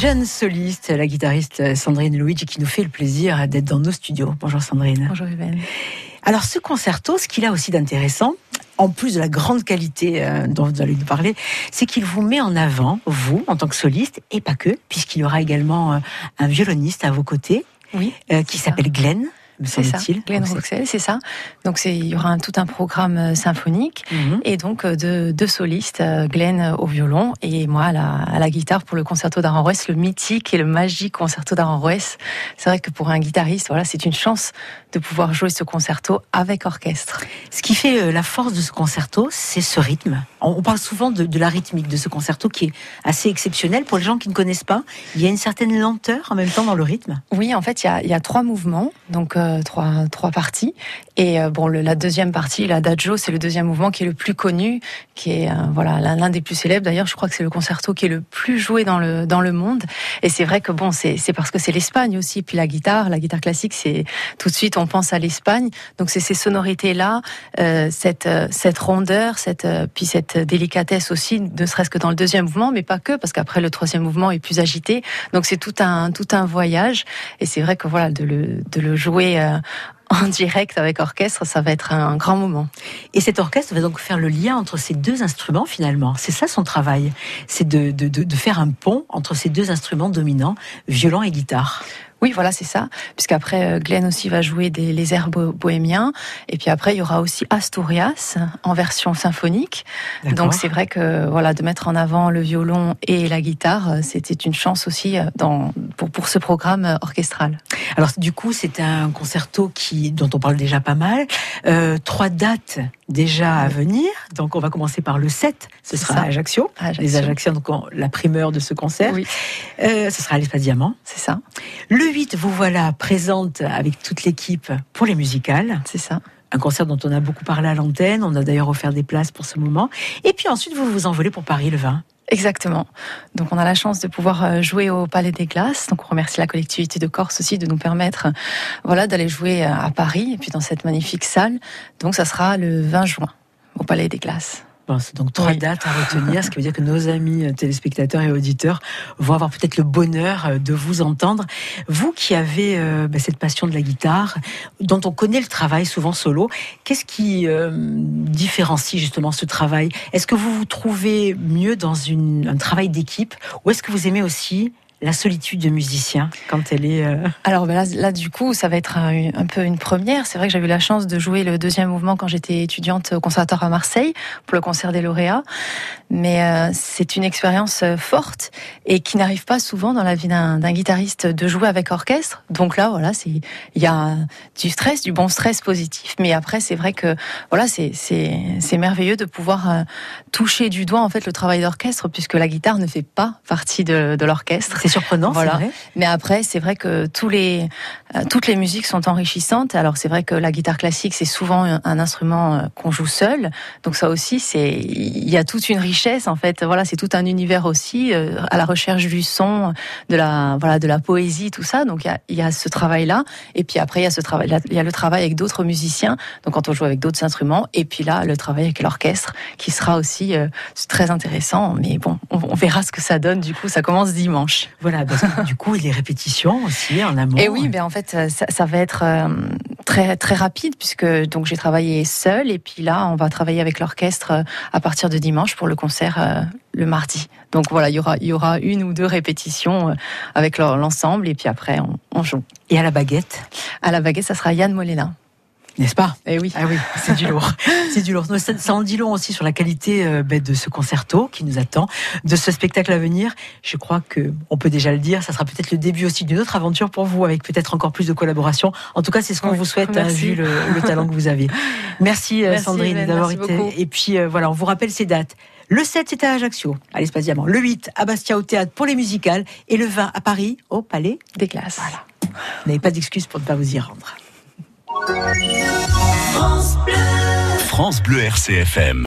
Jeune soliste, la guitariste Sandrine Luigi qui nous fait le plaisir d'être dans nos studios. Bonjour Sandrine. Bonjour Ruben. Alors ce concerto, ce qu'il a aussi d'intéressant, en plus de la grande qualité euh, dont vous allez nous parler, c'est qu'il vous met en avant, vous, en tant que soliste, et pas que, puisqu'il y aura également euh, un violoniste à vos côtés, Oui. euh, qui s'appelle Glenn, C'est ça. Glenn Roxel, c'est ça. Donc c'est il y aura un- tout un programme euh, symphonique Mhm. et donc euh, deux, deux solistes, euh, Glenn au violon et moi à la, à la guitare pour le concerto d'Aranjuez, le mythique et le magique concerto d'Aranjuez. C'est vrai que pour un guitariste, voilà, c'est une chance de pouvoir jouer ce concerto avec orchestre. Ce qui fait la force de ce concerto, c'est ce rythme. On on parle souvent de, de la rythmique de ce concerto qui est assez exceptionnel. Pour les gens qui ne connaissent pas, il y a une certaine lenteur en même temps dans le rythme. Oui, en fait, il y a, il y a trois mouvements, donc euh, trois, trois parties. Et euh, bon, la deuxième partie, l'adagio, c'est le deuxième mouvement qui est le plus connu, qui est euh, voilà l'un des plus célèbres. D'ailleurs, je crois que c'est le concerto qui est le plus joué dans le dans le monde. Et c'est vrai que bon, c'est parce que c'est l'Espagne aussi. Puis la guitare, la guitare classique, c'est tout de suite on pense à l'Espagne. Donc c'est ces sonorités là, cette euh, cette rondeur, cette euh, puis cette délicatesse aussi, ne serait-ce que dans le deuxième mouvement, mais pas que, parce qu'après le troisième mouvement est plus agité. Donc c'est tout un tout un voyage. Et c'est vrai que voilà, de le, de le jouer euh, en direct avec orchestre, ça va être un grand moment. Et cet orchestre va donc faire le lien entre ces deux instruments finalement. C'est ça son travail. C'est de, faire un pont entre ces deux instruments dominants, violon et guitare. Oui, voilà, c'est ça. Puisqu'après, euh, Glenn aussi va jouer des, les airs bo- bohémiens. Et puis après, il y aura aussi Asturias en version symphonique. Donc c'est vrai que voilà, de mettre en avant le violon et la guitare, euh, c'était une chance aussi euh, dans, pour, pour ce programme orchestral. Alors du coup, c'est un concerto qui dont on parle déjà pas mal. Euh, trois dates déjà à venir. Donc on va commencer par le 7, ce sera ça. à Ajaccio. Les Ajacciens, donc on- la primeur de ce concert. Oui, Euh, ce sera à l'Espace Diamant. c'est ça, Le 8, vous voilà présente avec toute l'équipe pour les musicales. c'est ça. Un concert dont on a beaucoup parlé à l'antenne. On a d'ailleurs offert des places pour ce moment. Et puis ensuite, vous vous envolez pour Paris le 20. Exactement. Donc on a la chance de pouvoir euh, jouer au Palais des Glaces. Donc on remercie la collectivité de Corse aussi de nous permettre voilà d'aller jouer euh, à Paris et puis dans cette magnifique salle. Donc ça sera le 20 juin au Palais des Glaces. C'est donc trois Oui. dates à retenir, ce qui veut dire que nos amis euh, téléspectateurs et auditeurs vont avoir peut-être le bonheur euh, de vous entendre. Vous qui avez euh, bah, cette passion de la guitare, dont on connaît le travail souvent solo, qu'est-ce qui euh, différencie justement ce travail? Est-ce que vous vous trouvez mieux dans une, un travail d'équipe? Ou est-ce que vous aimez aussi la solitude de musicien quand elle est... euh, Alors ben là, là, du coup, ça va être un, peu une première. C'est vrai que j'ai eu la chance de jouer le deuxième mouvement quand j'étais étudiante au conservatoire à Marseille pour le concert des lauréats. Mais euh, c'est une expérience euh, forte et qui n'arrive pas souvent dans la vie d'un guitariste de jouer avec orchestre. Donc là, voilà, c'est il y a du stress, du bon stress positif. Mais après, c'est vrai que voilà, c'est c'est c'est merveilleux de pouvoir euh, toucher du doigt en fait le travail d'orchestre puisque la guitare ne fait pas partie de, de l'orchestre. C'est surprenant, Voilà. c'est vrai Mais après, c'est vrai que tous les, euh, toutes les musiques sont enrichissantes. Alors c'est vrai que la guitare classique, c'est souvent un, un instrument euh, qu'on joue seul. Donc ça aussi, c'est, il y a toute une richesse en fait. Voilà, c'est tout un univers aussi euh, à la recherche du son, de la, voilà, de la poésie, tout ça. Donc il y a, il y a ce travail-là. Et puis après, il y a ce travail, il y a le travail avec d'autres musiciens. Donc quand on joue avec d'autres instruments. Et puis là, le travail avec l'orchestre, qui sera aussi euh, très intéressant. Mais bon, on, on verra ce que ça donne. Du coup, ça commence dimanche. Voilà, parce que du coup, les répétitions aussi en amont. Et oui, ben en fait, ça, ça va être euh, très très rapide puisque donc j'ai travaillé seule et puis là, on va travailler avec l'orchestre euh, à partir de dimanche pour le concert euh, le mardi. Donc voilà, il y aura il y aura une ou deux répétitions euh, avec l'ensemble et puis après on, on joue. Et à la baguette, À la baguette, ça sera Yann Molena. n'est-ce pas? Et oui. Ah oui, c'est du lourd. c'est du lourd. Ça, ça en dit long aussi sur la qualité euh, ben, de ce concerto qui nous attend, de ce spectacle à venir. Je crois que on peut déjà le dire, ça sera peut-être le début aussi d'une autre aventure pour vous, avec peut-être encore plus de collaboration. En tout cas, c'est ce qu'on Oui, vous souhaite, hein, vu le, le talent que vous avez. Merci, euh, Merci, Sandrine d'avoir merci été. beaucoup. Et puis euh, voilà, on vous rappelle ces dates. Le 7, c'était à Ajaccio, à l'Espace Diamant. Le 8, à Bastia au théâtre pour les musicales. Et le 20, à Paris, au Palais. Des classes. Voilà. Vous n'avez pas d'excuse pour ne pas vous y rendre. France Bleu RCFM.